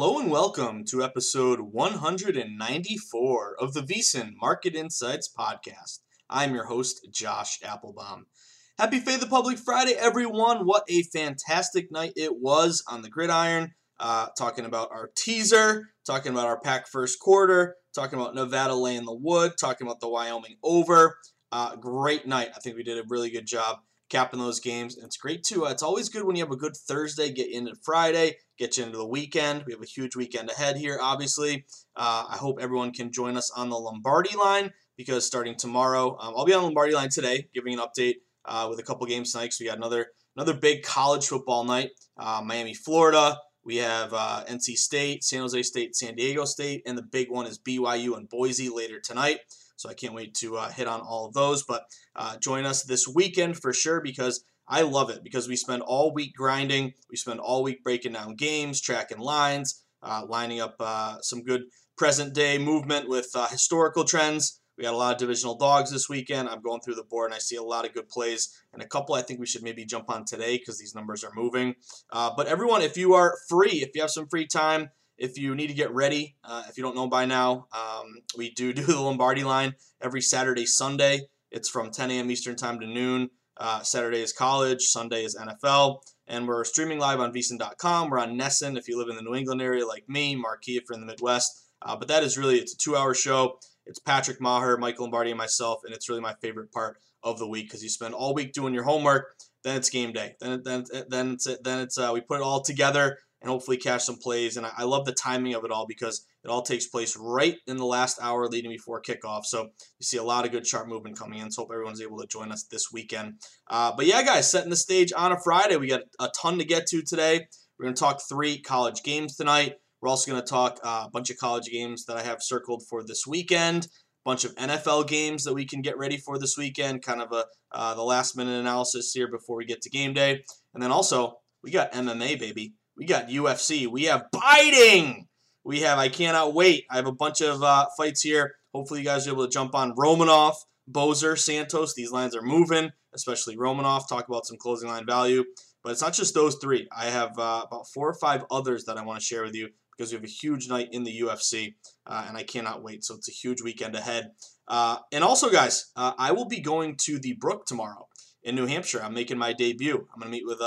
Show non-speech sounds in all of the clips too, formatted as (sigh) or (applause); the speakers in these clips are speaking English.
Hello and welcome to episode 194 of the VSiN Market Insights Podcast. I'm your host, Josh Applebaum. Happy Fade the Public Friday, everyone. What a fantastic night it was on the gridiron. Uh, talking about our teaser, talking about our pack first quarter, talking about Nevada laying the wood, talking about the Wyoming over. Uh, great night. I think we did a really good job capping those games. And it's great too. Uh, it's always good when you have a good Thursday, get into Friday, get you into the weekend. We have a huge weekend ahead here, obviously. Uh, I hope everyone can join us on the Lombardi line because starting tomorrow, um, I'll be on Lombardi line today, giving an update uh, with a couple games tonight. So we got another another big college football night. Uh, Miami, Florida. We have uh, NC State, San Jose State, San Diego State, and the big one is BYU and Boise later tonight. So I can't wait to uh, hit on all of those. But uh, join us this weekend for sure because I love it because we spend all week grinding. We spend all week breaking down games, tracking lines, uh, lining up uh, some good present day movement with uh, historical trends. We got a lot of divisional dogs this weekend. I'm going through the board and I see a lot of good plays and a couple I think we should maybe jump on today because these numbers are moving. Uh, but everyone, if you are free, if you have some free time, if you need to get ready, uh, if you don't know by now, um, we do (laughs) do the Lombardi line every Saturday, Sunday. It's from 10 a.m. Eastern Time to noon. Uh, Saturday is college, Sunday is NFL, and we're streaming live on VSiN.com. We're on NESN if you live in the New England area like me, Marquee if you're in the Midwest. Uh, but that is really it's a two-hour show. It's Patrick Maher, Michael Lombardi, and myself, and it's really my favorite part of the week because you spend all week doing your homework. Then it's game day. Then then then it's then it's uh, we put it all together and hopefully catch some plays. And I, I, love the timing of it all because it all takes place right in the last hour leading before kickoff. So you see a lot of good chart movement coming in. So hope everyone's able to join us this weekend. Uh, but yeah, guys, setting the stage on a Friday. We got a ton to get to today. We're going to talk three college games tonight. We're also going to talk uh, a bunch of college games that I have circled for this weekend. A bunch of NFL games that we can get ready for this weekend. Kind of a uh, the last minute analysis here before we get to game day. And then also we got MMA, baby. We got UFC. We have biting. We have, I cannot wait. I have a bunch of uh, fights here. Hopefully, you guys are able to jump on Romanov, Bozer, Santos. These lines are moving, especially Romanov. Talk about some closing line value. But it's not just those three. I have uh, about four or five others that I want to share with you because we have a huge night in the UFC, uh, and I cannot wait. So it's a huge weekend ahead. Uh, and also, guys, uh, I will be going to the Brook tomorrow in New Hampshire. I'm making my debut. I'm going to meet with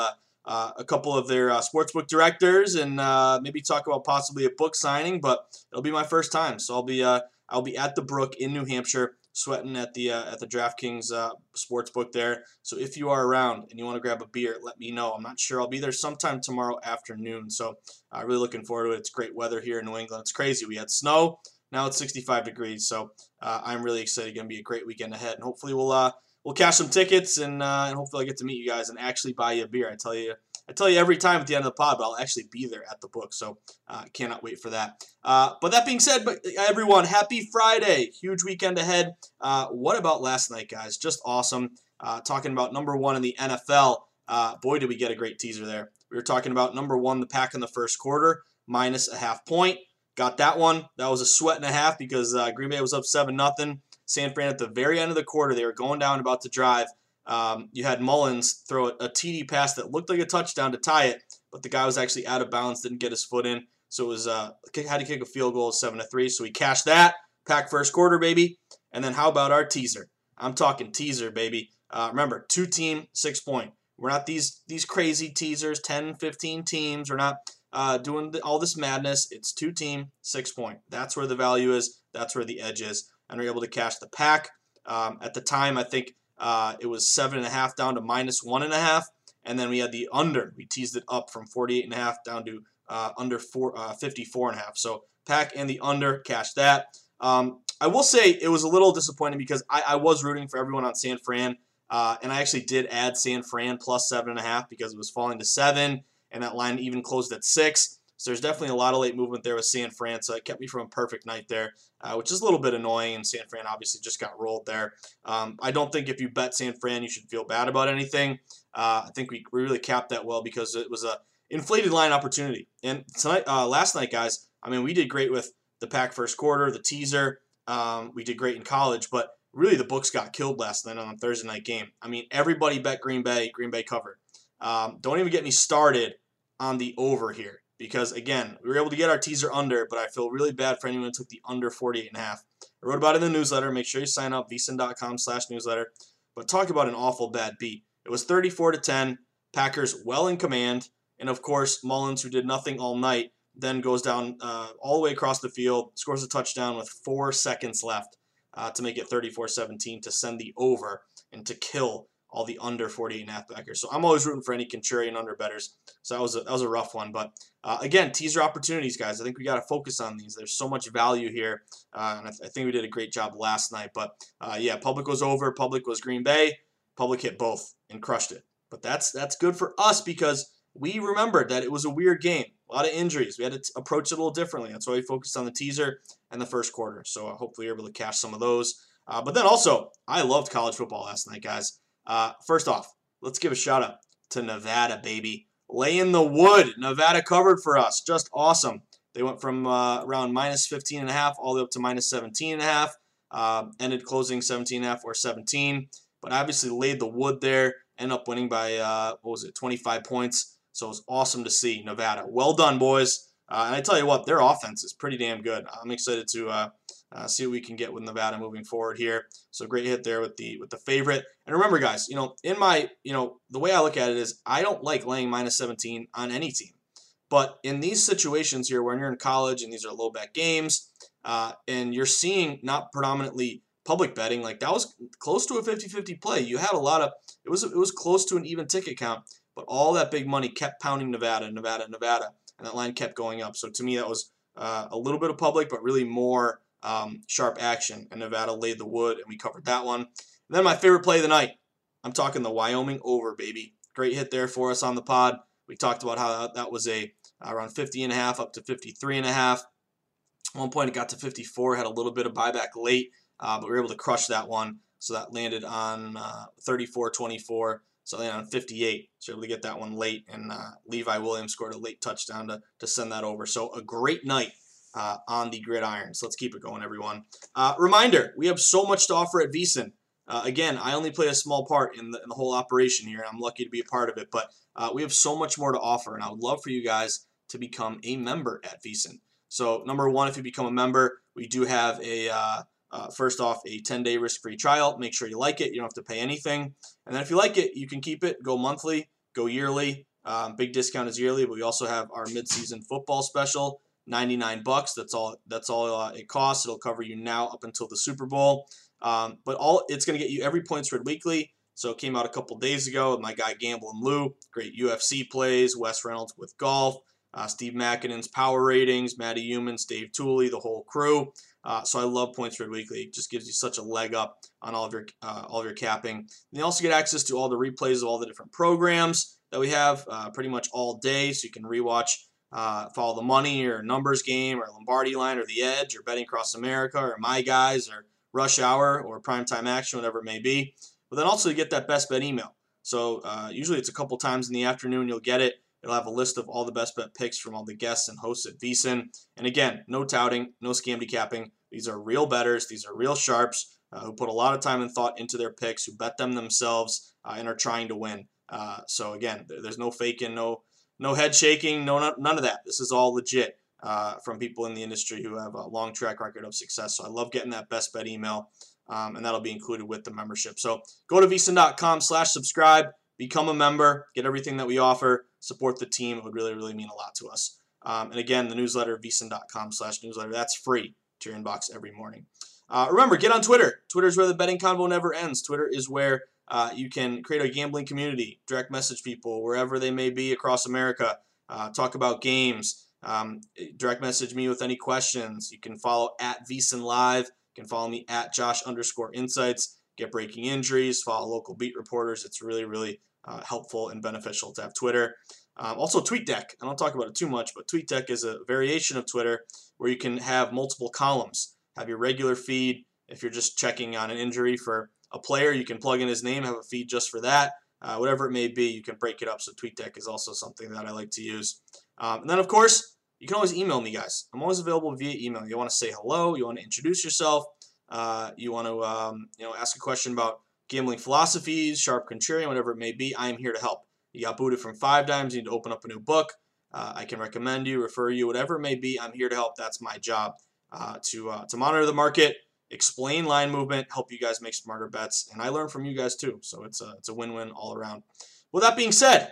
uh, uh, a couple of their uh, sportsbook directors and maybe talk about possibly a book signing. But it'll be my first time, so I'll be I'll be at the Brook in New Hampshire sweating at the uh, at the DraftKings uh, sports book there. So if you are around and you want to grab a beer, let me know. I'm not sure I'll be there sometime tomorrow afternoon. So uh, really looking forward to it. It's great weather here in New England. It's crazy. We had snow. Now it's 65 degrees. So uh, I'm really excited. It's Going to be a great weekend ahead, and hopefully we'll uh, we'll cash some tickets and uh, and hopefully I get to meet you guys and actually buy you a beer. I tell you I tell you every time at the end of the pod, but I'll actually be there at the book, so uh, cannot wait for that. Uh, but that being said, but uh, everyone, happy Friday! Huge weekend ahead. Uh, what about last night, guys? Just awesome. Uh, talking about number one in the NFL. Uh, boy, did we get a great teaser there. We were talking about number one, the pack in the first quarter, minus a half point. Got that one. That was a sweat and a half because Green Bay was up seven nothing. San Fran at the very end of the quarter, they were going down, about to drive. Um, you had Mullens throw a, a TD pass that looked like a touchdown to tie it, but the guy was actually out of bounds, didn't get his foot in. So it was uh, had to kick a field goal, seven to three. So we cashed that. Pack first quarter, baby. And then how about our teaser? I'm talking teaser, baby. Uh, remember, two team, six point. We're not these these crazy teasers, 10, 15 teams. We're not uh, doing all this madness. It's two team, six point. That's where the value is. That's where the edge is. And we're able to cash the pack. Um, at the time, I think uh, it was seven and a half down to minus one and a half, and then we had the under. We teased it up from 48 and a half down to uh, under four, uh, 54 and a half. So pack and the under, cash that. Um, I will say it was a little disappointing because I, I was rooting for everyone on San Fran, uh, and I actually did add San Fran plus seven and a half because it was falling to seven, and that line even closed at six. So there's definitely a lot of late movement there with San Fran. So it kept me from a perfect night there, uh, which is a little bit annoying. And San Fran obviously just got rolled there. Um, I don't think if you bet San Fran, you should feel bad about anything. Uh, I think we, we really capped that well because it was a inflated line opportunity. And tonight, uh, last night, guys, I mean, we did great with the pack first quarter, the teaser. Um, we did great in college, but really the books got killed last night on the Thursday night game. I mean, everybody bet Green Bay. Green Bay covered. Um, don't even get me started on the over here because again, we were able to get our teaser under, but I feel really bad for anyone who took the under 48 and a half. I wrote about it in the newsletter. Make sure you sign up, vsin.com slash newsletter. But talk about an awful bad beat. It was 34 to 10. Packers well in command. And of course, Mullens, who did nothing all night, then goes down uh, all the way across the field, scores a touchdown with four seconds left uh, to make it 34 17 to send the over and to kill all the under 48 and a half backers. So I'm always rooting for any contrarian under betters. So that was a, that was a rough one. But uh, again, teaser opportunities, guys. I think we got to focus on these. There's so much value here. Uh, and I, th- I, think we did a great job last night. But uh, yeah, public was over. Public was Green Bay. Public hit both and crushed it. But that's that's good for us because we remembered that it was a weird game. A lot of injuries. We had to approach it a little differently. That's why we focused on the teaser and the first quarter. So uh, hopefully you're able to cash some of those. Uh, but then also, I loved college football last night, guys. Uh, first off, let's give a shout out to Nevada, baby. Lay in the wood. Nevada covered for us. Just awesome. They went from uh, around minus 15 and a half all the way up to minus 17 and a half. Uh, ended closing 17 and a half or 17, but obviously laid the wood there. End up winning by uh, what was it, 25 points. So it was awesome to see Nevada. Well done, boys. Uh, and I tell you what, their offense is pretty damn good. I'm excited to uh, see what we can get with Nevada moving forward here. So great hit there with the with the favorite. And remember, guys, you know, in my you know the way I look at it is I don't like laying minus 17 on any team. But in these situations here, when you're in college and these are low bet games, uh, and you're seeing not predominantly public betting, like that was close to a 50-50 play. You had a lot of it was it was close to an even ticket count, but all that big money kept pounding Nevada, Nevada, Nevada, and that line kept going up. So to me, that was uh, a little bit of public, but really more um, sharp action. And Nevada laid the wood, and we covered that one. And then my favorite play of the night. I'm talking the Wyoming over, baby. Great hit there for us on the pod. We talked about how that was a around 50 and a half up to 53 and a half. At one point it got to 54, had a little bit of buyback late, uh, but we were able to crush that one. So that landed on uh, 34 24. So landed on 58. So able to get that one late, and uh, Levi Williams scored a late touchdown to, to send that over. So a great night uh, on the gridiron. So let's keep it going, everyone. Uh, reminder, we have so much to offer at VSiN. Uh, again, I only play a small part in the, in the, whole operation here, and I'm lucky to be a part of it. But uh, we have so much more to offer, and I would love for you guys to become a member at VSiN. So number one, if you become a member, we do have a uh, uh, first off a 10-day risk-free trial. Make sure you like it. You don't have to pay anything. And then if you like it, you can keep it. Go monthly. Go yearly. Um, big discount is yearly, but we also have our mid-season football special. 99 bucks. That's all. That's all uh, it costs. It'll cover you now up until the Super Bowl. Um, but all it's going to get you every point spread weekly. So it came out a couple days ago with my guy Gamble and Lou. Great UFC plays. Wes Reynolds with golf. Uh, Steve Makinen's power ratings. Matty Youmans, Dave Tuley, the whole crew. Uh, so I love Point Spread Weekly. It just gives you such a leg up on all of your uh, all of your capping. And you also get access to all the replays of all the different programs that we have uh, pretty much all day, so you can rewatch uh, Follow the Money or Numbers Game or Lombardi Line or The Edge or Betting Across America or My Guys or Rush Hour or Primetime Action, whatever it may be. But then also you get that best bet email. So uh, usually it's a couple times in the afternoon you'll get it. It'll have a list of all the best bet picks from all the guests and hosts at VSiN. And again, no touting, no scam decapping. These are real betters. These are real sharps uh, who put a lot of time and thought into their picks, who bet them themselves, uh, and are trying to win. Uh, so again, there's no faking, no no head shaking, no none of that. This is all legit uh, from people in the industry who have a long track record of success. So I love getting that best bet email, um, and that'll be included with the membership. So go to vsin.com/subscribe, become a member, get everything that we offer, support the team. It would really really mean a lot to us. Um, and again, the newsletter vsin.com/newsletter that's free to your inbox every morning. Uh, remember, get on Twitter. Twitter is where the betting convo never ends. Twitter is where uh, you can create a gambling community, direct message people wherever they may be across America, uh, talk about games, um, direct message me with any questions. You can follow at VSiN Live. You can follow me at Josh underscore Insights. Get breaking injuries. Follow local beat reporters. It's really, really uh, helpful and beneficial to have Twitter. Um, also, TweetDeck. I don't talk about it too much, but TweetDeck is a variation of Twitter where you can have multiple columns. Have your regular feed if you're just checking on an injury for a player, you can plug in his name, have a feed just for that. Uh, whatever it may be, you can break it up. So TweetDeck is also something that I like to use. Um, and then, of course, you can always email me, guys. I'm always available via email. You want to say hello, you want to introduce yourself, uh, you want to um, you know ask a question about gambling philosophies, sharp contrarian, whatever it may be. I am here to help. You got booted from five dimes. You need to open up a new book. Uh, I can recommend you, refer you, whatever it may be. I'm here to help. That's my job uh, to uh, to monitor the market explain line movement, help you guys make smarter bets, and I learn from you guys too. So it's a it's a win-win all around. With that being said,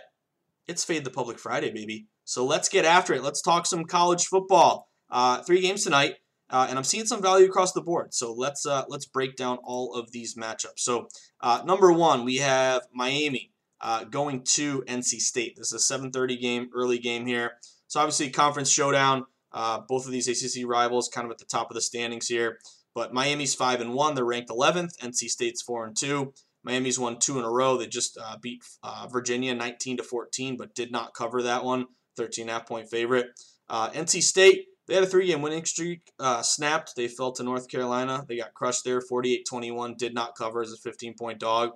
it's Fade the Public Friday, baby. So let's get after it. Let's talk some college football. Uh, three games tonight, uh, and I'm seeing some value across the board. So let's uh, let's break down all of these matchups. So uh, number one, we have Miami uh, going to NC State. This is a 7:30 game, early game here. So obviously, conference showdown. Uh, both of these ACC rivals, kind of at the top of the standings here. But Miami's five and one; they're ranked 11th. NC State's four and two. Miami's won two in a row. They just uh, beat uh, Virginia 19 to 14, but did not cover that one. 13 half point favorite. Uh, NC State they had a three game winning streak uh, snapped. They fell to North Carolina. They got crushed there 48 21. Did not cover as a 15 point dog.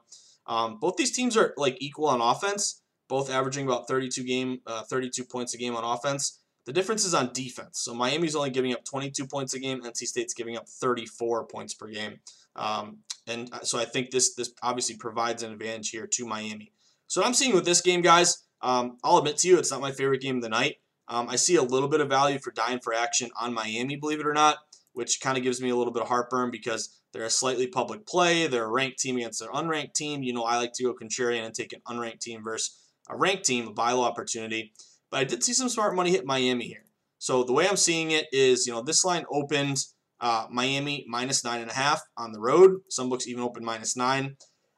Um, both these teams are like equal on offense, both averaging about 32 game, uh, 32 points a game on offense. The difference is on defense. So Miami's only giving up 22 points a game. NC State's giving up 34 points per game. Um, and uh, so I think this this obviously provides an advantage here to Miami. So I'm seeing with this game, guys, um, I'll admit to you, it's not my favorite game of the night. Um, I see a little bit of value for dying for action on Miami, believe it or not, which kind of gives me a little bit of heartburn because they're a slightly public play. They're a ranked team against an unranked team. You know, I like to go contrarian and take an unranked team versus a ranked team, a bylaw opportunity. But I did see some smart money hit Miami here. So the way I'm seeing it is, you know, this line opened uh, Miami minus nine and a half on the road. Some books even opened minus nine.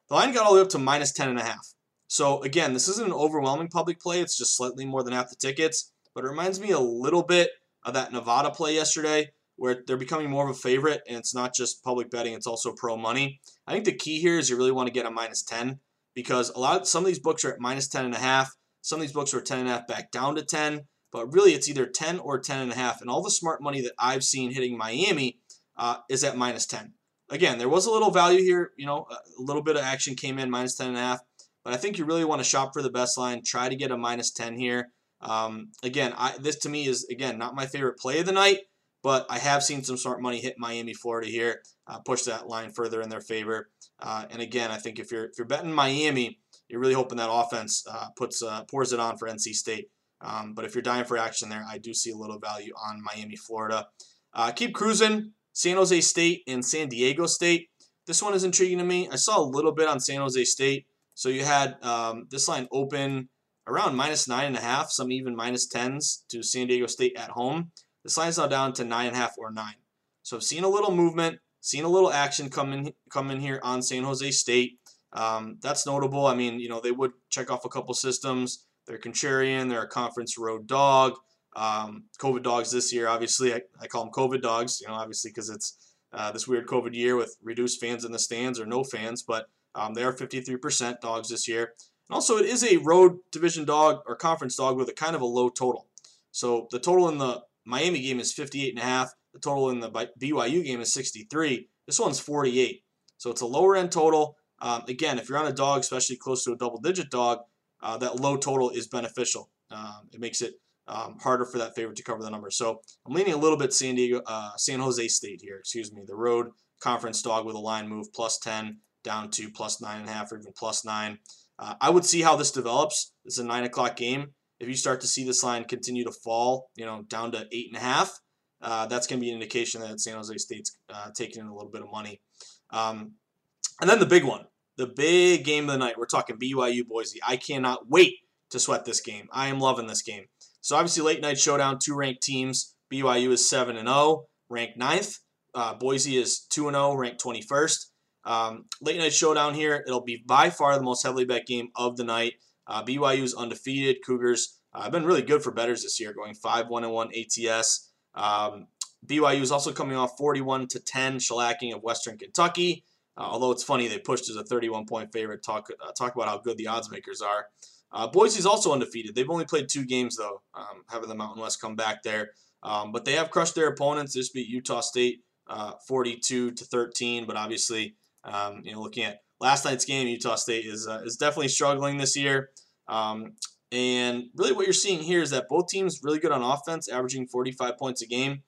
The line got all the way up to minus ten and a half. So again, this isn't an overwhelming public play. It's just slightly more than half the tickets. But it reminds me a little bit of that Nevada play yesterday, where they're becoming more of a favorite, and it's not just public betting; it's also pro money. I think the key here is you really want to get a minus ten because a lot of some of these books are at minus ten and a half. Some of these books are 10 and a half back down to 10, but really it's either 10 or 10 and a half. And all the smart money that I've seen hitting Miami uh, is at minus 10. Again, there was a little value here. You know, a little bit of action came in minus 10 and a half, but I think you really want to shop for the best line. Try to get a minus 10 here. Um, again, I, this to me is again not my favorite play of the night, but I have seen some smart money hit Miami, Florida here, uh, push that line further in their favor. Uh, and again, I think if you're if you're betting Miami, you're really hoping that offense uh, puts uh, pours it on for NC State. Um, but if you're dying for action there, I do see a little value on Miami, Florida. Uh, keep cruising. San Jose State and San Diego State. This one is intriguing to me. I saw a little bit on San Jose State. So you had um, this line open around minus nine and a half, some even minus tens to San Diego State at home. This line's now down to nine and a half or nine. So I've seen a little movement, seen a little action come in, come in here on San Jose State. Um, that's notable. I mean, you know, they would check off a couple systems. They're contrarian. They're a conference road dog. Um, COVID dogs this year, obviously, I, I, call them COVID dogs, you know, obviously because it's uh, this weird COVID year with reduced fans in the stands or no fans, but um, they are 53% dogs this year. And also, it is a road division dog or conference dog with a kind of a low total. So the total in the Miami game is 58.5. The total in the BYU game is 63. This one's 48. So it's a lower end total. Um, again, if you're on a dog, especially close to a double digit dog, uh, that low total is beneficial. Um, it makes it um, harder for that favorite to cover the number. So I'm leaning a little bit San Diego, uh, San Jose State here. Excuse me, the road conference dog with a line move plus 10 down to plus nine and a half or even plus nine. Uh, I would see how this develops. It's a nine o'clock game. If you start to see this line continue to fall, you know, down to eight and a half, uh, that's going to be an indication that San Jose State's uh, taking in a little bit of money. Um, and then the big one, the big game of the night. We're talking BYU Boise. I cannot wait to sweat this game. I am loving this game. So obviously, late night showdown, two ranked teams. BYU is seven and zero, oh, ranked ninth. Uh, Boise is two and zero, oh, ranked twenty first. Um, late night showdown here. It'll be by far the most heavily bet game of the night. Uh, BYU is undefeated. Cougars uh, have been really good for betters this year, going five one and one ATS. Um, BYU is also coming off 41 to 10 shellacking of Western Kentucky. Uh, although it's funny they pushed as a 31 point favorite. Talk uh, talk about how good the odds makers are. Uh, Boise's also undefeated. They've only played two games though, um, having the Mountain West come back there. Um, but they have crushed their opponents. This beat Utah State uh, 42 to 13. But obviously, um, you know, looking at last night's game, Utah State is uh, is definitely struggling this year. Um, and really, what you're seeing here is that both teams really good on offense, averaging 45 points a game.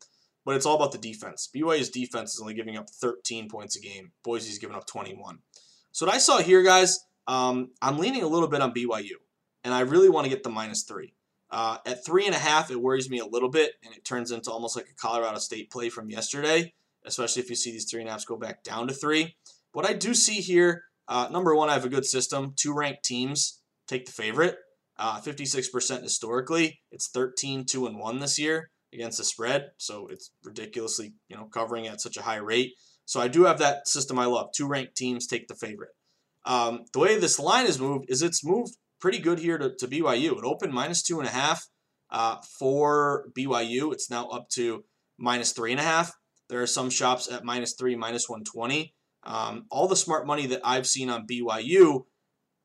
But it's all about the defense. BYU's defense is only giving up 13 points a game. Boise's giving up 21. So what I saw here, guys, um, I'm leaning a little bit on BYU and I really want to get the minus three. Uh, at three and a half, it worries me a little bit, and it turns into almost like a Colorado State play from yesterday, especially if you see these three and a halfs go back down to three. What I do see here, uh, number one, I have a good system. Two ranked teams take the favorite. Uh, 56% historically. It's 13, 2, and 1 this year against the spread, so it's ridiculously, you know, covering at such a high rate. So I do have that system I love. Two ranked teams take the favorite. Um, the way this line is moved is it's moved pretty good here to, to BYU. It opened minus two and a half uh, for BYU. It's now up to minus three and a half. There are some shops at minus three, minus 120. Um, all the smart money that I've seen on BYU,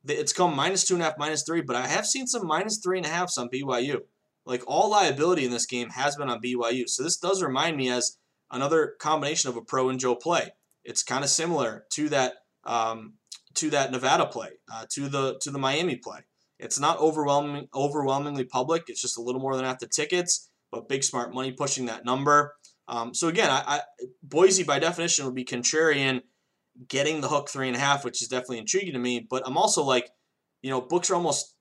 it's come minus two and a half, minus three, but I have seen some minus three and a half on BYU. Like all liability in this game has been on BYU. So this does remind me as another combination of a pro and Joe play. It's kind of similar to that um, to that Nevada play, uh, to the to the Miami play. It's not overwhelming overwhelmingly public. It's just a little more than half the tickets, but big smart money pushing that number. Um, so again, I, I, Boise by definition would be contrarian, getting the hook three and a half, which is definitely intriguing to me. But I'm also like, you know, books are almost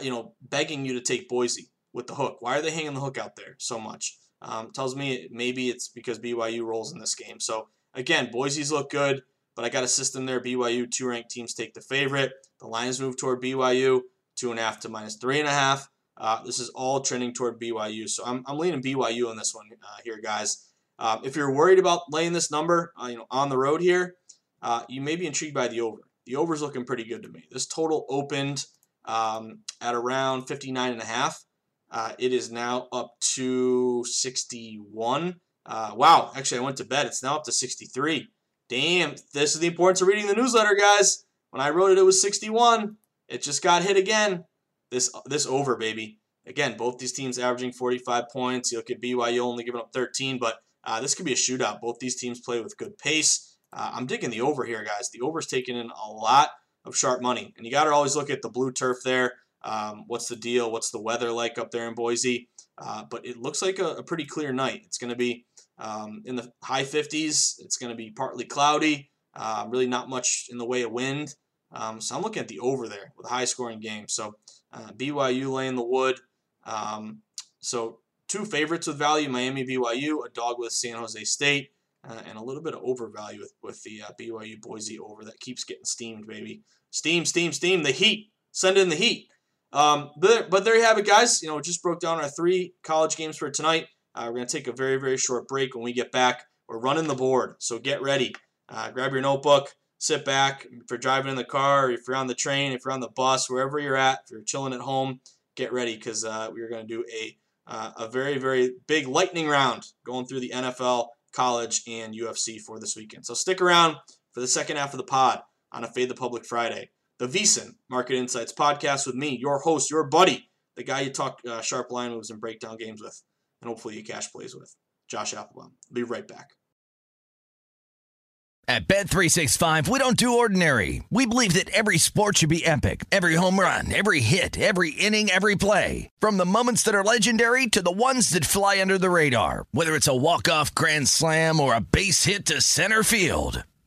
you know begging you to take Boise with the hook. Why are they hanging the hook out there so much? Um, tells me maybe it's because BYU rolls in this game. So again, Boise's look good. But I got a system there. BYU, two ranked teams take the favorite. The lines move toward BYU, two and a half to minus three and a half. Uh, this is all trending toward BYU. So I'm, I'm leaning BYU on this one uh, here, guys. Um, if you're worried about laying this number, uh, you know, on the road here, uh, you may be intrigued by the over. The over's looking pretty good to me. This total opened um, at around 59 and a half. Uh, it is now up to 61. Uh, wow, actually, I went to bed. It's now up to 63. Damn, this is the importance of reading the newsletter, guys. When I wrote it, it was 61. It just got hit again. This this over, baby. Again, both these teams averaging 45 points. You look at BYU only giving up 13, but uh, this could be a shootout. Both these teams play with good pace. Uh, I'm digging the over here, guys. The over's taking in a lot of sharp money, and you got to always look at the blue turf there. Um, what's the deal? What's the weather like up there in Boise? Uh, but it looks like a, a pretty clear night. It's going to be um, in the high 50s. It's going to be partly cloudy, uh, really not much in the way of wind. Um, so I'm looking at the over there with a high scoring game. So uh, BYU laying the wood. Um, so two favorites with value: Miami, BYU, a dog with San Jose State, uh, and a little bit of overvalue with with the uh, BYU Boise over that keeps getting steamed, baby. Steam, steam, steam. The heat. Send in the heat. Um, but, but there you have it, guys. You know, just broke down our three college games for tonight. Uh, we're going to take a very, very short break. When we get back, we're running the board. So get ready. Uh, grab your notebook, sit back. If you're driving in the car, if you're on the train, if you're on the bus, wherever you're at, if you're chilling at home, get ready because uh, we're going to do a, uh, a very, very big lightning round going through the NFL, college, and UFC for this weekend. So stick around for the second half of the pod on a Fade the Public Friday. The VSiN Market Insights podcast with me, your host, your buddy, the guy you talk uh, sharp line moves and breakdown games with, and hopefully you cash plays with, Josh Applebaum. Be right back. At Bet365, we don't do ordinary. We believe that every sport should be epic. Every home run, every hit, every inning, every play. From the moments that are legendary to the ones that fly under the radar. Whether it's a walk-off grand slam or a base hit to center field.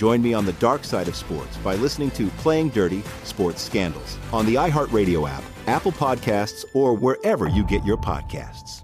Join me on the dark side of sports by listening to Playing Dirty Sports Scandals on the iHeartRadio app, Apple Podcasts, or wherever you get your podcasts.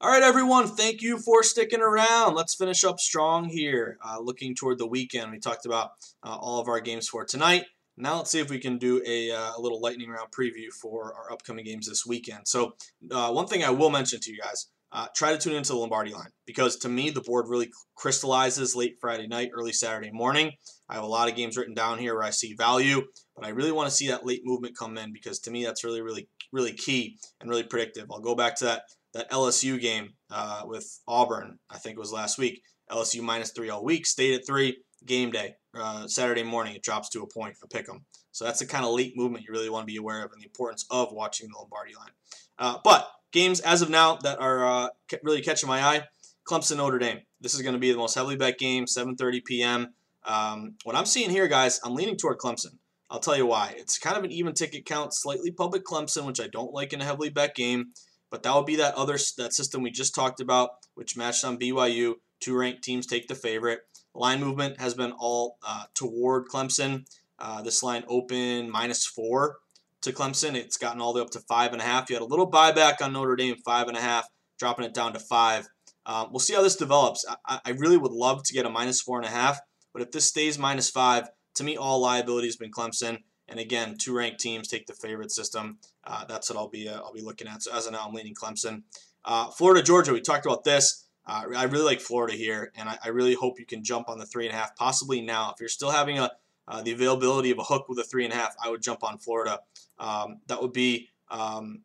All right, everyone. Thank you for sticking around. Let's finish up strong here. Uh, looking toward the weekend, we talked about uh, all of our games for tonight. Now let's see if we can do a, uh, a little lightning round preview for our upcoming games this weekend. So uh, one thing I will mention to you guys: uh, try to tune into the Lombardi line because to me the board really crystallizes late Friday night, early Saturday morning. I have a lot of games written down here where I see value, but I really want to see that late movement come in because to me that's really, really, really key and really predictive. I'll go back to that that LSU game uh, with Auburn. I think it was last week. LSU minus three all week, stayed at three. Game day, uh, Saturday morning, it drops to a point, a pick 'em. So that's the kind of late movement you really want to be aware of and the importance of watching the Lombardi line. Uh, but games as of now that are uh, really catching my eye: Clemson Notre Dame. This is going to be the most heavily bet game, 7:30 p.m. Um, what I'm seeing here, guys, I'm leaning toward Clemson. I'll tell you why. It's kind of an even ticket count, slightly public Clemson, which I don't like in a heavily bet game. But that would be that other that system we just talked about, which matched on BYU. Two ranked teams take the favorite. Line movement has been all uh, toward Clemson. Uh, this line open minus four to Clemson. It's gotten all the way up to five and a half. You had a little buyback on Notre Dame, five and a half, dropping it down to five. Um, we'll see how this develops. I, I, really would love to get a minus four and a half, but if this stays minus five, to me, all liability has been Clemson. And again, two ranked teams take the favorite system. Uh, that's what I'll be uh, I'll be looking at. So as of now, I'm leaning Clemson. Uh, Florida, Georgia. We talked about this. Uh, I really like Florida here, and I, I, really hope you can jump on the three and a half, possibly now. If you're still having a uh, the availability of a hook with a three and a half, I would jump on Florida. Um, that would be um,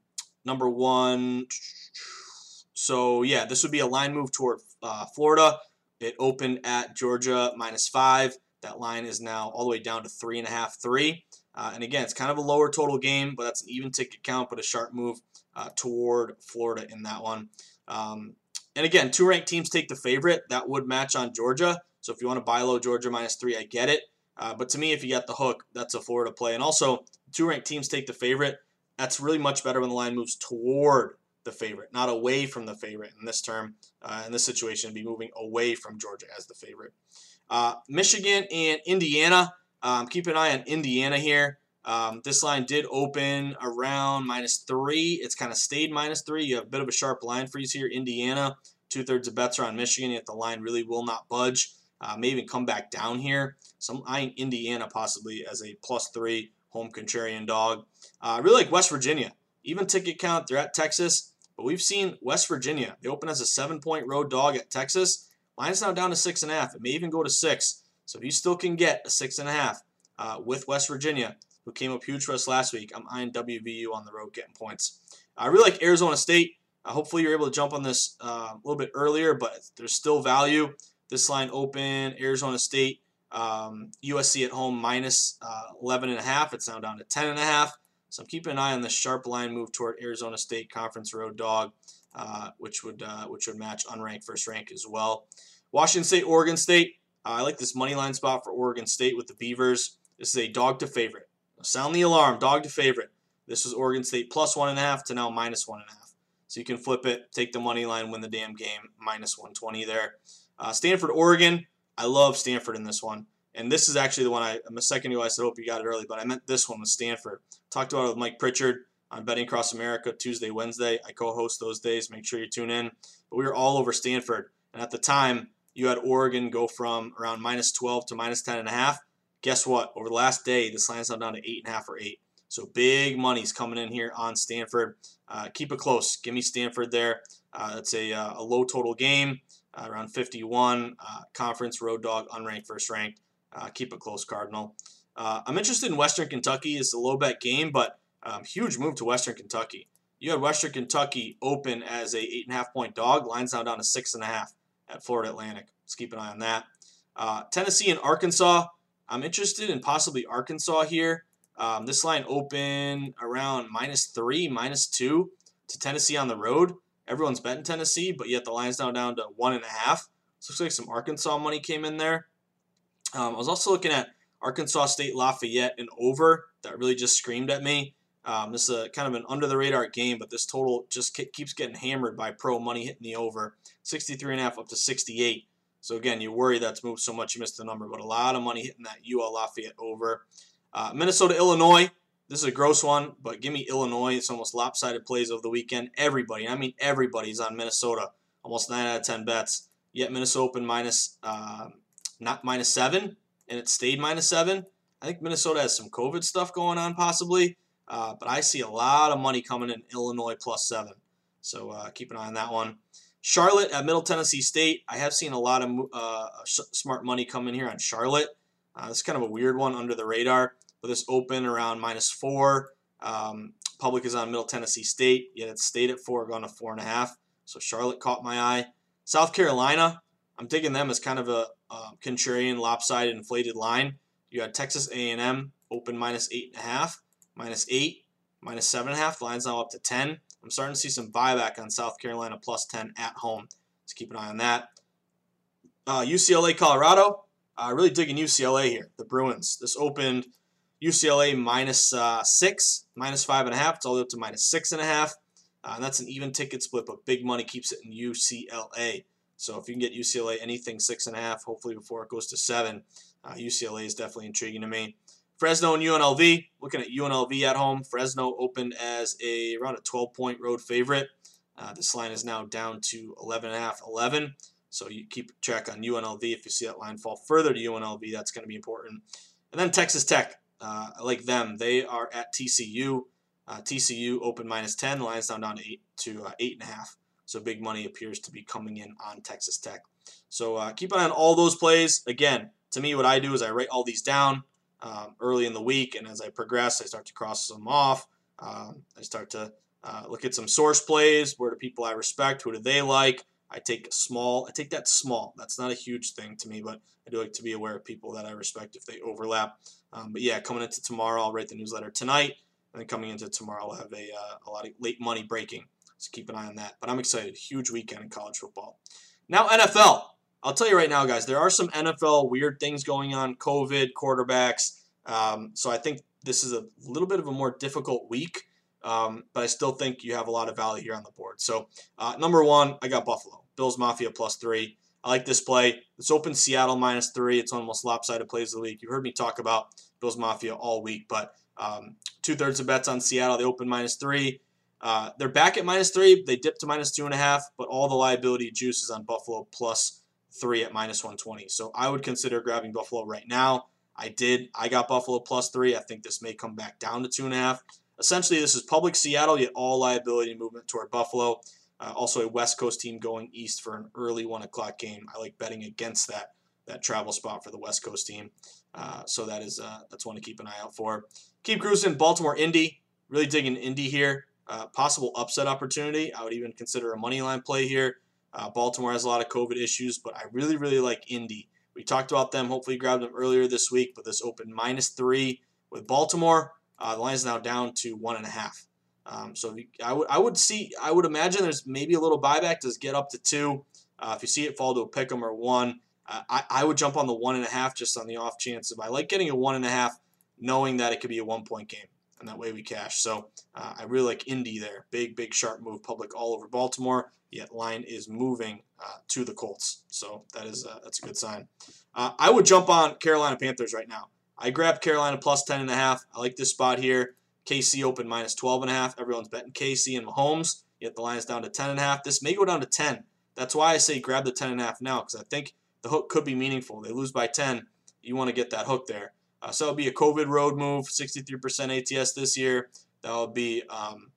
number one. So yeah, this would be a line move toward uh, Florida. It opened at Georgia minus five. That line is now all the way down to three and a half, three. Uh, and again, it's kind of a lower total game, but that's an even ticket count, but a sharp move uh, toward Florida in that one. Um, and again, two ranked teams take the favorite. That would match on Georgia. So if you want to buy low Georgia minus three, I get it. Uh, but to me, if you got the hook, that's a Florida play. And also, two ranked teams take the favorite. That's really much better when the line moves toward the favorite, not away from the favorite in this term. Uh, in this situation, be moving away from Georgia as the favorite. Uh, Michigan and Indiana. Um, keep an eye on Indiana here. Um, this line did open around minus three. It's kind of stayed minus three. You have a bit of a sharp line freeze here. Indiana, two thirds of bets are on Michigan, yet the line really will not budge. Uh, may even come back down here. Some eyeing Indiana possibly as a plus three home contrarian dog. Uh, I really like West Virginia. Even ticket count, they're at Texas, but we've seen West Virginia. They open as a seven point road dog at Texas. Line's now down to six and a half. It may even go to six. So if you still can get a six and a half uh, with West Virginia, who came up huge for us last week, I'm eyeing WVU on the road getting points. I really like Arizona State. Uh, hopefully you're able to jump on this uh, a little bit earlier, but there's still value. This line open, Arizona State, um, USC at home minus, uh, 11 and a half. It's now down to 10 and a half. So I'm keeping an eye on the sharp line move toward Arizona State Conference Road Dog, uh, which would uh, which would match unranked first rank as well. Washington State, Oregon State. Uh, I like this money line spot for Oregon State with the Beavers. This is a dog to favorite. Sound the alarm, dog to favorite. This was Oregon State plus one and a half to now minus one and a half. So you can flip it, take the money line, win the damn game, minus 120 there. Uh, Stanford, Oregon. I love Stanford in this one. And this is actually the one I, I'm a second ago, I said, hope you got it early, but I meant this one with Stanford. Talked about it with Mike Pritchard on Betting Across America Tuesday, Wednesday. I co host those days. Make sure you tune in. But we were all over Stanford. And at the time, you had Oregon go from around minus 12 to minus 10 and a half. Guess what? Over the last day, this line's now down to eight and a half or eight. So big money's coming in here on Stanford. Uh, keep it close. Give me Stanford there. Uh, it's a, uh, a low total game, uh, around 51. Uh, conference road dog, unranked, first ranked. Uh, keep it close, Cardinal. I'm interested in Western Kentucky. It's a low bet game, but um, huge move to Western Kentucky. You had Western Kentucky open as a eight and a half point dog. Line's now down to six and a half at Florida Atlantic. Let's keep an eye on that. Tennessee and Arkansas. I'm interested in possibly Arkansas here. Um, this line open around minus three, minus two to Tennessee on the road. Everyone's betting Tennessee, but yet the line's now down to one and a half. So looks like some Arkansas money came in there. Um, I was also looking at Arkansas State Lafayette and over. That really just screamed at me. Um, this is a kind of an under the radar game, but this total just keeps getting hammered by pro money hitting the over. 63 and a half up to 68. So again, you worry that's moved so much you missed the number, but a lot of money hitting that UL Lafayette over. Uh, Minnesota, Illinois. This is a gross one, but give me Illinois. It's almost lopsided plays of the weekend. Everybody, I mean everybody's on Minnesota. Almost 9 out of 10 bets. Yet Minnesota open minus, uh, not minus 7, and it stayed minus 7. I think Minnesota has some COVID stuff going on possibly, uh, but I see a lot of money coming in Illinois plus 7. So uh, keep an eye on that one. Charlotte at Middle Tennessee State. I have seen a lot of uh, smart money come in here on Charlotte. Uh, it's kind of a weird one under the radar, this open around minus four. Um, public is on Middle Tennessee State, yet it stayed at four, gone to four and a half. So Charlotte caught my eye. South Carolina, I'm taking them as kind of a, contrarian, lopsided, inflated line. You had Texas A&M open minus eight and a half, minus eight, minus seven and a half. Line's now up to ten. I'm starting to see some buyback on South Carolina plus 10 at home. Let's keep an eye on that. Uh, UCLA, Colorado. Uh, really digging UCLA here. The Bruins. This opened UCLA minus, uh, six, minus five and a half. It's all the way up to minus six and a half. Uh, and that's an even ticket split, but big money keeps it in UCLA. So if you can get UCLA anything six and a half, hopefully before it goes to seven, uh, UCLA is definitely intriguing to me. Fresno and UNLV. Looking at UNLV at home. Fresno opened as a around a 12 point road favorite. Uh, this line is now down to 11.5, 11. So you keep track on UNLV. If you see that line fall further to UNLV, that's going to be important. And then Texas Tech. Uh, like them. They are at TCU. Uh, TCU open minus 10. The line's down down to eight to uh, eight and a half. So big money appears to be coming in on Texas Tech. So uh, keep an eye on all those plays. Again, to me, what I do is I write all these down um, early in the week, and as I progress, I start to cross them off. Um, I start to uh, look at some source plays. Where do people I respect? Who do they like? I take small. I take that small. That's not a huge thing to me, but I do like to be aware of people that I respect if they overlap. Um, but yeah, coming into tomorrow, I'll write the newsletter tonight, and then coming into tomorrow, I'll have a uh, a lot of late money breaking. So keep an eye on that. But I'm excited. Huge weekend in college football. Now NFL. I'll tell you right now, guys. There are some NFL weird things going on. COVID, quarterbacks. Um, so I think this is a little bit of a more difficult week. Um, but I still think you have a lot of value here on the board. So, uh, number one, I got Buffalo. Bills Mafia plus three. I like this play. It's open Seattle minus three. It's one of the most lopsided plays of the week. You've heard me talk about Bills Mafia all week, but um, two thirds of bets on Seattle. They open minus three. Uh, they're back at minus three. They dipped to minus two and a half, but all the liability juice is on Buffalo plus three at minus 120. So I would consider grabbing Buffalo right now. I did. I got Buffalo plus three. I think this may come back down to two and a half. Essentially, this is public Seattle, yet all liability movement toward Buffalo. Uh, also, a West Coast team going east for an early one o'clock game. I like betting against that that travel spot for the West Coast team. Uh, so that is uh, that's one to keep an eye out for. Keep cruising. Baltimore Indy. Really digging Indy here. Uh, possible upset opportunity. I would even consider a money line play here. Uh, Baltimore has a lot of COVID issues, but I really really like Indy. We talked about them. Hopefully, grabbed them earlier this week, but this opened minus three with Baltimore. Uh, the line is now down to one and a half. Um, so you, I would I would see I would imagine there's maybe a little buyback. Does get up to two. Uh, if you see it fall to a pick 'em or one, uh, I, I would jump on the one and a half just on the off chance. If I like getting a one and a half, knowing that it could be a one point game, and that way we cash. So uh, I really like Indy there. Big big sharp move. Public all over Baltimore. Yet line is moving uh, to the Colts. So that is that's a good sign. Uh, I would jump on Carolina Panthers right now. I grabbed Carolina plus ten and a half. I like this spot here. KC open minus 12 and a half. Everyone's betting KC and Mahomes. Yet the line is down to 10 and a half. This may go down to 10. That's why I say grab the 10 and a half now because I think the hook could be meaningful. They lose by 10. You want to get that hook there. Uh, so it'll be a COVID road move. 63% ATS this year. That will be um,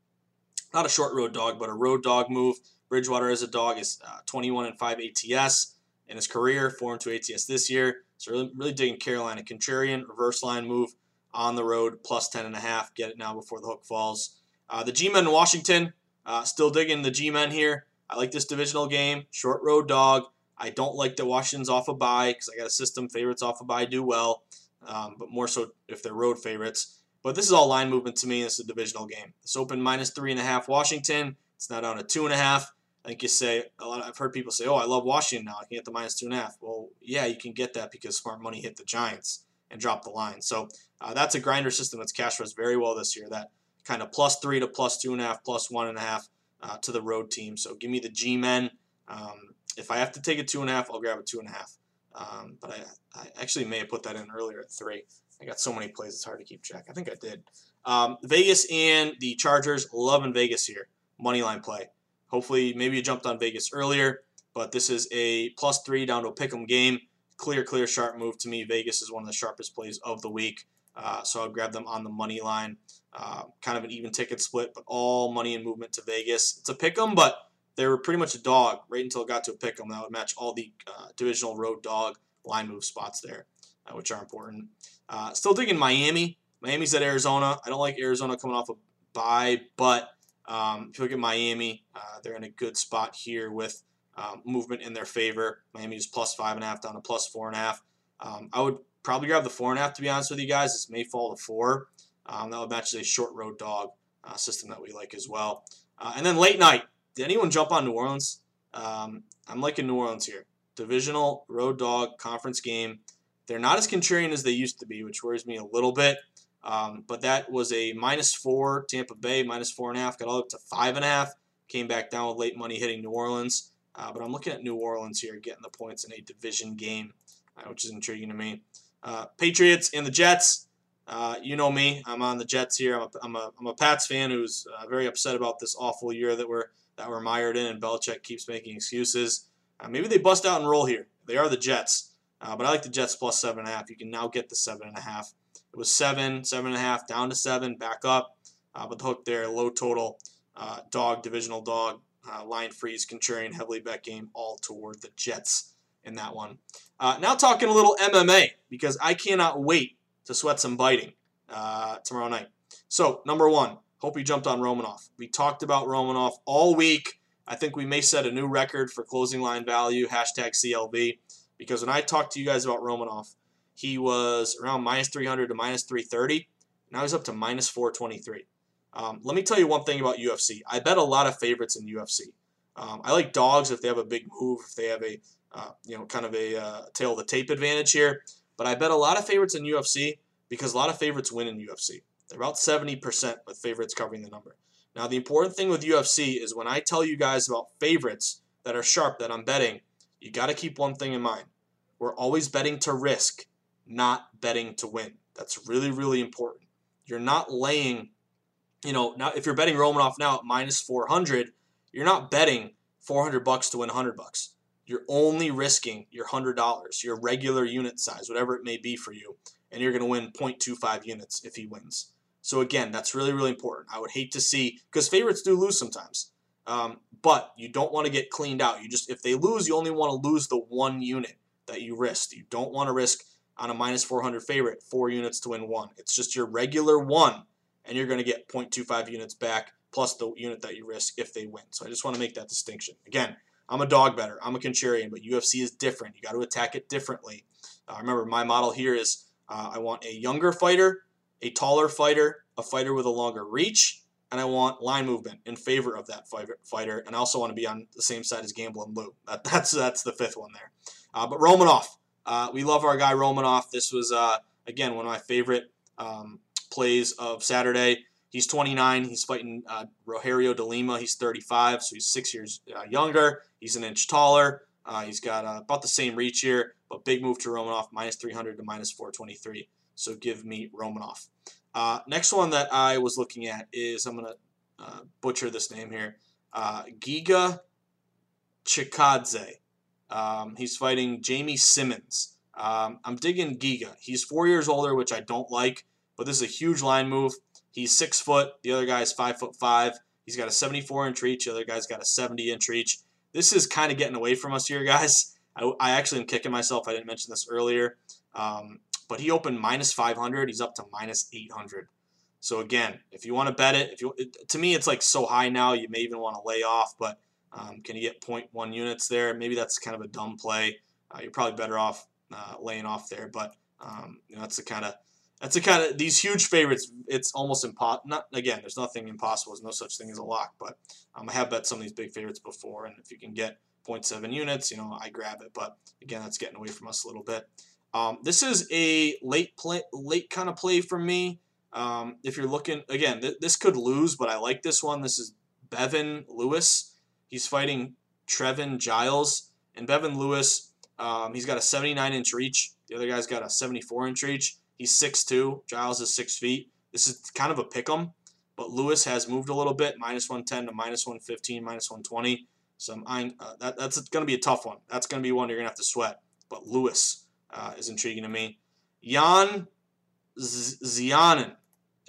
not a short road dog, but a road dog move. Bridgewater as a dog is uh, 21 and 5 ATS in his career, 4 and 2 ATS this year. So really, really digging Carolina. Contrarian reverse line move on the road, plus 10.5. Get it now before the hook falls. Uh, the G Men in Washington, uh, still digging the G Men here. I like this divisional game. Short road dog. I don't like that Washington's off a bye because I got a system favorites off a bye do well, um, but more so if they're road favorites. But this is all line movement to me. Is a divisional game. It's open minus three and a half Washington. It's now down to two and a half. I think you say a lot. Of, I've heard people say, "Oh, I love Washington now. I can get the minus two and a half." Well, yeah, you can get that because smart money hit the Giants and drop the line. So uh, that's a grinder system that's cashed for us very well this year. That kind of plus three to plus two and a half, plus one and a half uh, to the road team. So give me the G men. Um, if I have to take a two and a half, I'll grab a two and a half. Um, but I, I actually may have put that in earlier at three. I got so many plays, it's hard to keep track. I think I did. Um, Vegas and the Chargers, loving Vegas here. Money line play. Hopefully, maybe you jumped on Vegas earlier, but this is a plus three down to a pick 'em game. Clear, clear, sharp move to me. Vegas is one of the sharpest plays of the week. Uh, so I'll grab them on the money line. Uh, kind of an even ticket split, but all money and movement to Vegas. It's a pick 'em, but they were pretty much a dog right until it got to a pick 'em. That would match all the uh, divisional road dog line move spots there, uh, which are important. Uh, still digging Miami. Miami's at Arizona. I don't like Arizona coming off a bye, but um, if you look at Miami, uh, they're in a good spot here with um, movement in their favor. Miami's plus five and a half down to plus four and a half. Um, I would probably grab the four and a half to be honest with you guys. This may fall to four. Um, that would match a short road dog uh, system that we like as well. Uh, and then late night. Did anyone jump on New Orleans? Um, I'm liking New Orleans here. Divisional road dog conference game. They're not as contrarian as they used to be, which worries me a little bit. Um, but that was a minus four Tampa Bay, minus four and a half, got all up to five and a half. Came back down with late money hitting New Orleans. Uh, but I'm looking at New Orleans here, getting the points in a division game, uh, which is intriguing to me. Uh, Patriots and the Jets. Uh, you know me. I'm on the Jets here. I'm a, I'm a, I'm a Pats fan who's uh, very upset about this awful year that we're that we're mired in, and Belichick keeps making excuses. Uh, maybe they bust out and roll here. They are the Jets, but I like the Jets plus seven and a half. You can now get the seven and a half. It was seven, seven and a half, down to seven, back up. But the hook there, low total, dog, divisional dog, uh, line freeze, contrarian, heavily bet game, all toward the Jets in that one. Uh, now talking a little MMA because I cannot wait to sweat some biting uh, tomorrow night. So number one, hope you jumped on Romanov. We talked about Romanov all week. I think we may set a new record for closing line value, hashtag CLV, because when I talked to you guys about Romanov, he was around minus 300 to minus 330. Now he's up to minus 423. Um, let me tell you one thing about UFC. I bet a lot of favorites in UFC. Um, I like dogs if they have a big move, if they have a uh, you know kind of a uh, tail of the tape advantage here. But I bet a lot of favorites in UFC because a lot of favorites win in UFC. They're about 70% with favorites covering the number. Now, the important thing with UFC is when I tell you guys about favorites that are sharp that I'm betting, you got to keep one thing in mind. We're always betting to risk, not betting to win. That's really, really important. You're not laying, you know, now if you're betting Romanov now at minus 400, you're not betting 400 bucks to win 100 bucks. You're only risking your $100, your regular unit size, whatever it may be for you, and you're going to win 0.25 units if he wins. So again, that's really, really important. I would hate to see because favorites do lose sometimes, um, but you don't want to get cleaned out. You just if they lose, you only want to lose the one unit that you risked. You don't want to risk on a minus 400 favorite four units to win one. It's just your regular one, and you're going to get 0.25 units back plus the unit that you risk if they win. So I just want to make that distinction. Again, I'm a dog better. I'm a contrarian, but UFC is different. You got to attack it differently. Uh, remember, my model here is uh, I want a younger fighter a taller fighter, a fighter with a longer reach, and I want line movement in favor of that fighter. And I also want to be on the same side as Gamble and Lou. That, (laughs) that's that's the fifth one there. Uh, but Romanov, uh, we love our guy Romanov. This was uh, again one of my favorite um, plays of Saturday. He's 29. He's fighting uh, Rogerio de Lima. He's 35, so he's six years uh, younger. He's an inch taller. Uh, he's got about the same reach here, but big move to Romanov, minus 300 to minus 423. So give me Romanov. Uh, next one that I was looking at is, I'm going to uh, butcher this name here, uh, Giga Chikadze. Um, he's fighting Jamey Simmons. Um, I'm digging Giga. He's four years older, which I don't like, but this is a huge line move. He's six foot. The other guy's five foot five. He's got a 74 inch reach. The other guy's got a 70 inch reach. This is kind of getting away from us here, (laughs) guys. I, I actually am kicking myself. I didn't mention this earlier. Um, but he opened minus 500. He's up to minus 800. So again, if you want to bet it, if you it, to me it's like so high now, you may even want to lay off. But um, can you get 0.1 units there? Maybe that's kind of a dumb play. Uh, you're probably better off uh, laying off there. But um, you know, that's the kind of that's the kind of these huge favorites. It's almost impossible. Not again. There's nothing impossible. There's no such thing as a lock. But um, I have bet some of these big favorites before, and if you can get 0.7 units, you know I grab it. But again, that's getting away from us a little bit. Um, this is a late play, late kind of play for me. Um, if you're looking again, th- this could lose, but I like this one. This is Bevon Lewis. He's fighting Trevin Giles, and Bevon Lewis, um, he's got a 79 inch reach. The other guy's got a 74 inch reach. He's 6'2". Giles is six feet. This is kind of a pick 'em, but Lewis has moved a little bit, minus 110 to minus 115, minus 120. So I'm, uh, that, that's going to be a tough one. That's going to be one you're going to have to sweat. But Lewis uh, is intriguing to me. Yan Xiaonan,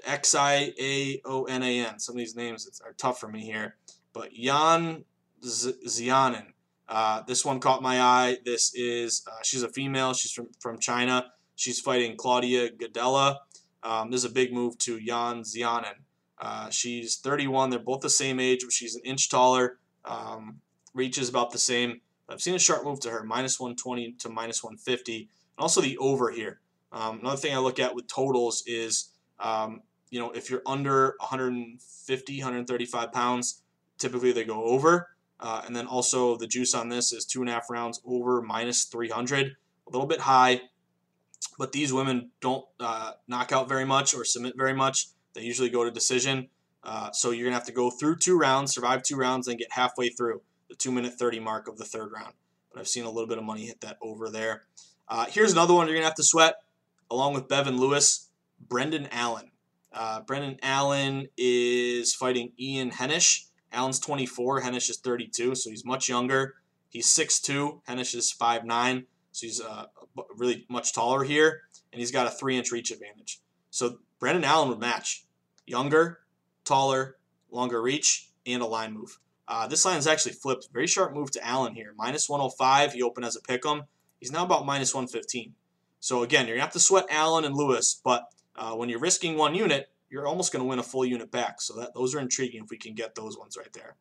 X I A O N A N. Some of these names are tough for me here, but Yan Xiaonan. Uh, this one caught my eye. This is uh, she's a female. She's from from China. She's fighting Claudia Gadelha. Um, this is a big move to Yan Xiaonan. Uh, she's 31. They're both the same age, but she's an inch taller. Um, reach is about the same. I've seen a sharp move to her, minus 120 to minus 150, and also the over here. Um, another thing I look at with totals is, um, you know, if you're under 150, 135 pounds, typically they go over. Uh, and then also the juice on this is two and a half rounds over minus 300, a little bit high. But these women don't uh, knock out very much or submit very much. They usually go to decision. Uh, so you're going to have to go through two rounds, survive two rounds, and get halfway through the two minute 30 mark of the third round. But I've seen a little bit of money hit that over there. Uh, here's another one you're going to have to sweat, along with Bevon Lewis, Brendan Allen. Uh, Brendan Allen is fighting Ian Heinisch. Allen's 24, Heinisch is 32, so he's much younger. He's 6'2, Heinisch is 5'9, so he's uh, really much taller here, and he's got a three inch reach advantage. So Brendan Allen would match. Younger, taller, longer reach, and a line move. Uh, this line is actually flipped. Very sharp move to Allen here. Minus 105. He opened as a pick 'em. He's now about minus 115. So again, you're going to have to sweat Allen and Lewis, but uh, when you're risking one unit, you're almost going to win a full unit back. So that those are intriguing if we can get those ones right there.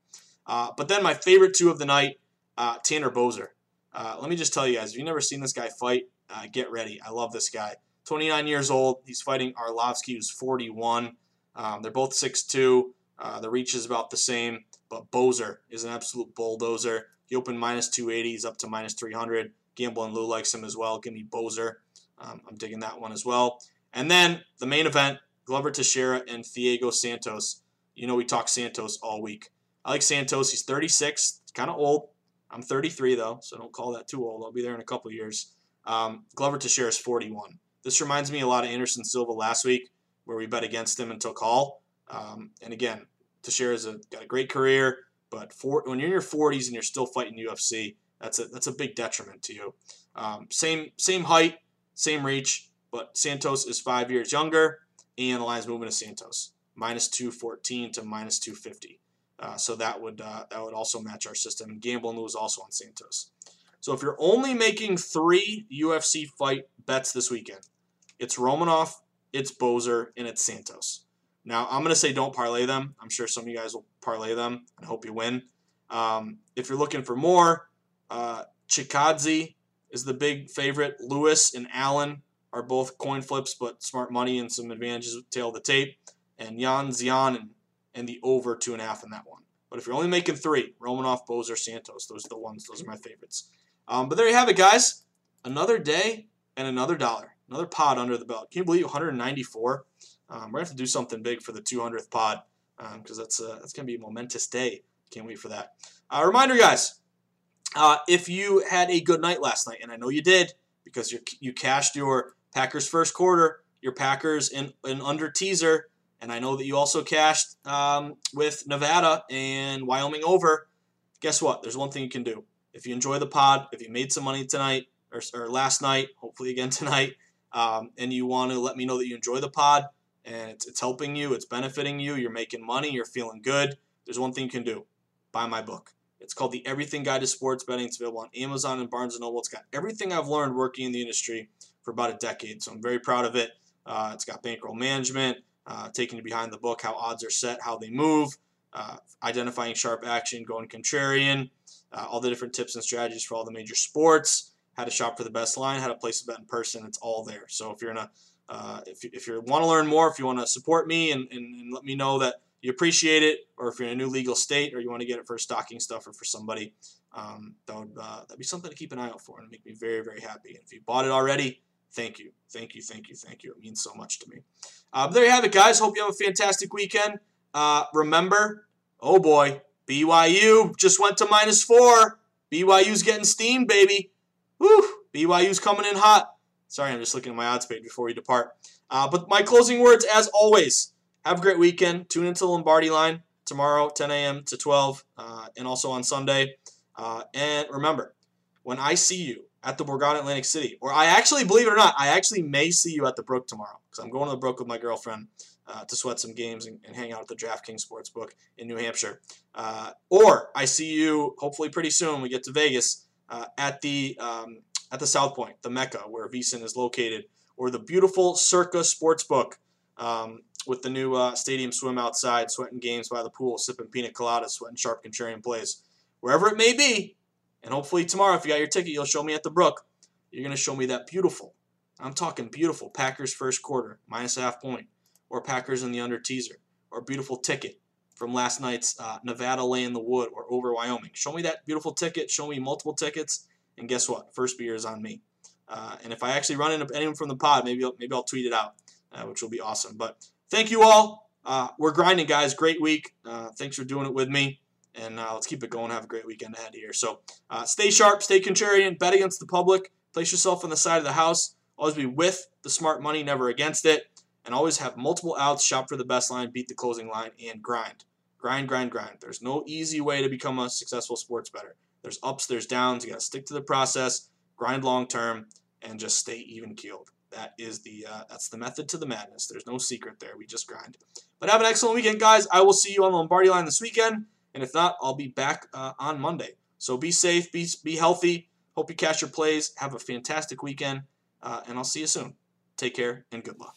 Uh, but then my favorite two of the night, uh, Tanner Boser. Uh, let me just tell you guys, if you've never seen this guy fight, uh, get ready. I love this guy. 29 years old. He's fighting Arlovsky, who's 41. Um, they're both 6'2". Uh, the reach is about the same, but Boser is an absolute bulldozer. He opened minus 280. He's up to minus 300. Gamble and Lou likes him as well. Give me Boser. Um, I'm digging that one as well. And then the main event, Glover Teixeira and Thiago Santos. You know we talk Santos all week. I like Santos. He's 36. kind of old. I'm 33 though, so don't call that too old. I'll be there in a couple years. Um, Glover Teixeira is 41. This reminds me a lot of Anderson Silva last week, where we bet against him and took Hall. Um, and again, Teixeira's a, got a great career, but for, when you're in your 40s and you're still fighting UFC, that's a that's a big detriment to you. Um, same same height, same reach, but Santos is five years younger, and the line's moving to Santos minus 214 to minus 250. Uh, so that would uh, that would also match our system. Gamble and Lou also on Santos. So if you're only making three UFC fight bets this weekend, it's Romanov, it's Boser, and it's Santos. Now I'm gonna say don't parlay them. I'm sure some of you guys will parlay them and hope you win. Um, if you're looking for more, uh, Chikadze is the big favorite. Lewis and Allen are both coin flips, but smart money and some advantages tail of the tape. And Yan Xian and and the over two and a half in that one. But if you're only making three, Romanov, Boser, Santos, those are the ones. Those are my favorites. Um, but there you have it, guys. Another day and another dollar. Another pod under the belt. Can you believe 194? Um, we're going to have to do something big for the 200th pod because um, that's, uh, that's going to be a momentous day. Can't wait for that. Uh, reminder, guys, uh, if you had a good night last night, and I know you did because you you cashed your Packers first quarter, your Packers in, in under teaser, and I know that you also cashed um, with Nevada and Wyoming over. Guess what? There's one thing you can do. If you enjoy the pod, if you made some money tonight or, or last night, hopefully again (laughs) tonight, um, and you want to let me know that you enjoy the pod and it's, it's helping you, it's benefiting you, you're making money, you're feeling good, there's one thing you can do buy my book. It's called The Everything Guide to Sports Betting. It's available on Amazon and Barnes & Noble. It's got everything I've learned working in the industry for about a decade, so I'm very proud of it. Uh, it's got bankroll management, uh, taking you behind the book, how odds are set, how they move, uh, identifying sharp action, going contrarian, uh, all the different tips and strategies for all the major sports, how to shop for the best line, how to place a bet in person. It's all there. So if you're in a uh, if, you, if you want to learn more, if you want to support me and, and, and, let me know that you appreciate it, or if you're in a new legal state or you want to get it for a stocking stuff or for somebody, um, that would uh, that'd be something to keep an eye out for and make me very very happy. And if you bought it already, thank you, thank you, thank you, thank you. It means so much to me. Uh, there you have it, guys. Hope you have a fantastic weekend. Uh, remember, oh boy, BYU just went to minus four. BYU's getting steamed, baby. Woo! BYU's coming in hot. Sorry, I'm just looking at my odds page before we depart. Uh, but my closing words, as always, have a great weekend. Tune into the Lombardi line tomorrow, 10 a.m. to 12, uh, and also on Sunday. Uh, and remember, when I see you at the Borgata Atlantic City, or I actually, believe it or not, I actually may see you at the Brook tomorrow because I'm going to the Brook with my girlfriend uh, to sweat some games and, and, hang out at the DraftKings Sportsbook in New Hampshire. Uh, or I see you hopefully pretty soon we get to Vegas uh, at the um, at the South Point, the Mecca where VSiN is located, or the beautiful Circa Sportsbook um, with the new uh, stadium swim outside, sweating games by the pool, sipping pina coladas, sweating sharp contrarian plays. Wherever it may be, and hopefully tomorrow, if you got your ticket, you'll show me at the Brook. You're going to show me that beautiful, I'm talking beautiful, Packers first quarter, minus a half point, or Packers in the under teaser, or beautiful ticket from last night's uh, Nevada lay in the wood or over Wyoming. Show me that beautiful ticket, show me multiple tickets, and guess what? First beer is on me. Uh, and if I actually run into anyone from the pod, maybe I'll, maybe I'll tweet it out, uh, which will be awesome. But thank you all. Uh, we're grinding, guys. Great week. Uh, thanks for doing it with me. And uh, let's keep it going. Have a great weekend ahead here. So uh, stay sharp, stay contrarian, bet against the public, place yourself on the side of the house. Always be with the smart money, never against it. And always have multiple outs, shop for the best line, beat the closing line, and grind. Grind, grind, grind. There's no easy way to become a successful sports bettor. There's ups, there's downs. You got to stick to the process, grind long term, and just stay even keeled. That is the uh, that's the method to the madness. There's no secret there. We just grind. But have an excellent weekend, guys. I will see you on the Lombardi line this weekend, and if not, I'll be back uh, on Monday. So be safe, be be healthy. Hope you cash your plays. Have a fantastic weekend, uh, and I'll see you soon. Take care and good luck.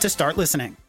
to start listening.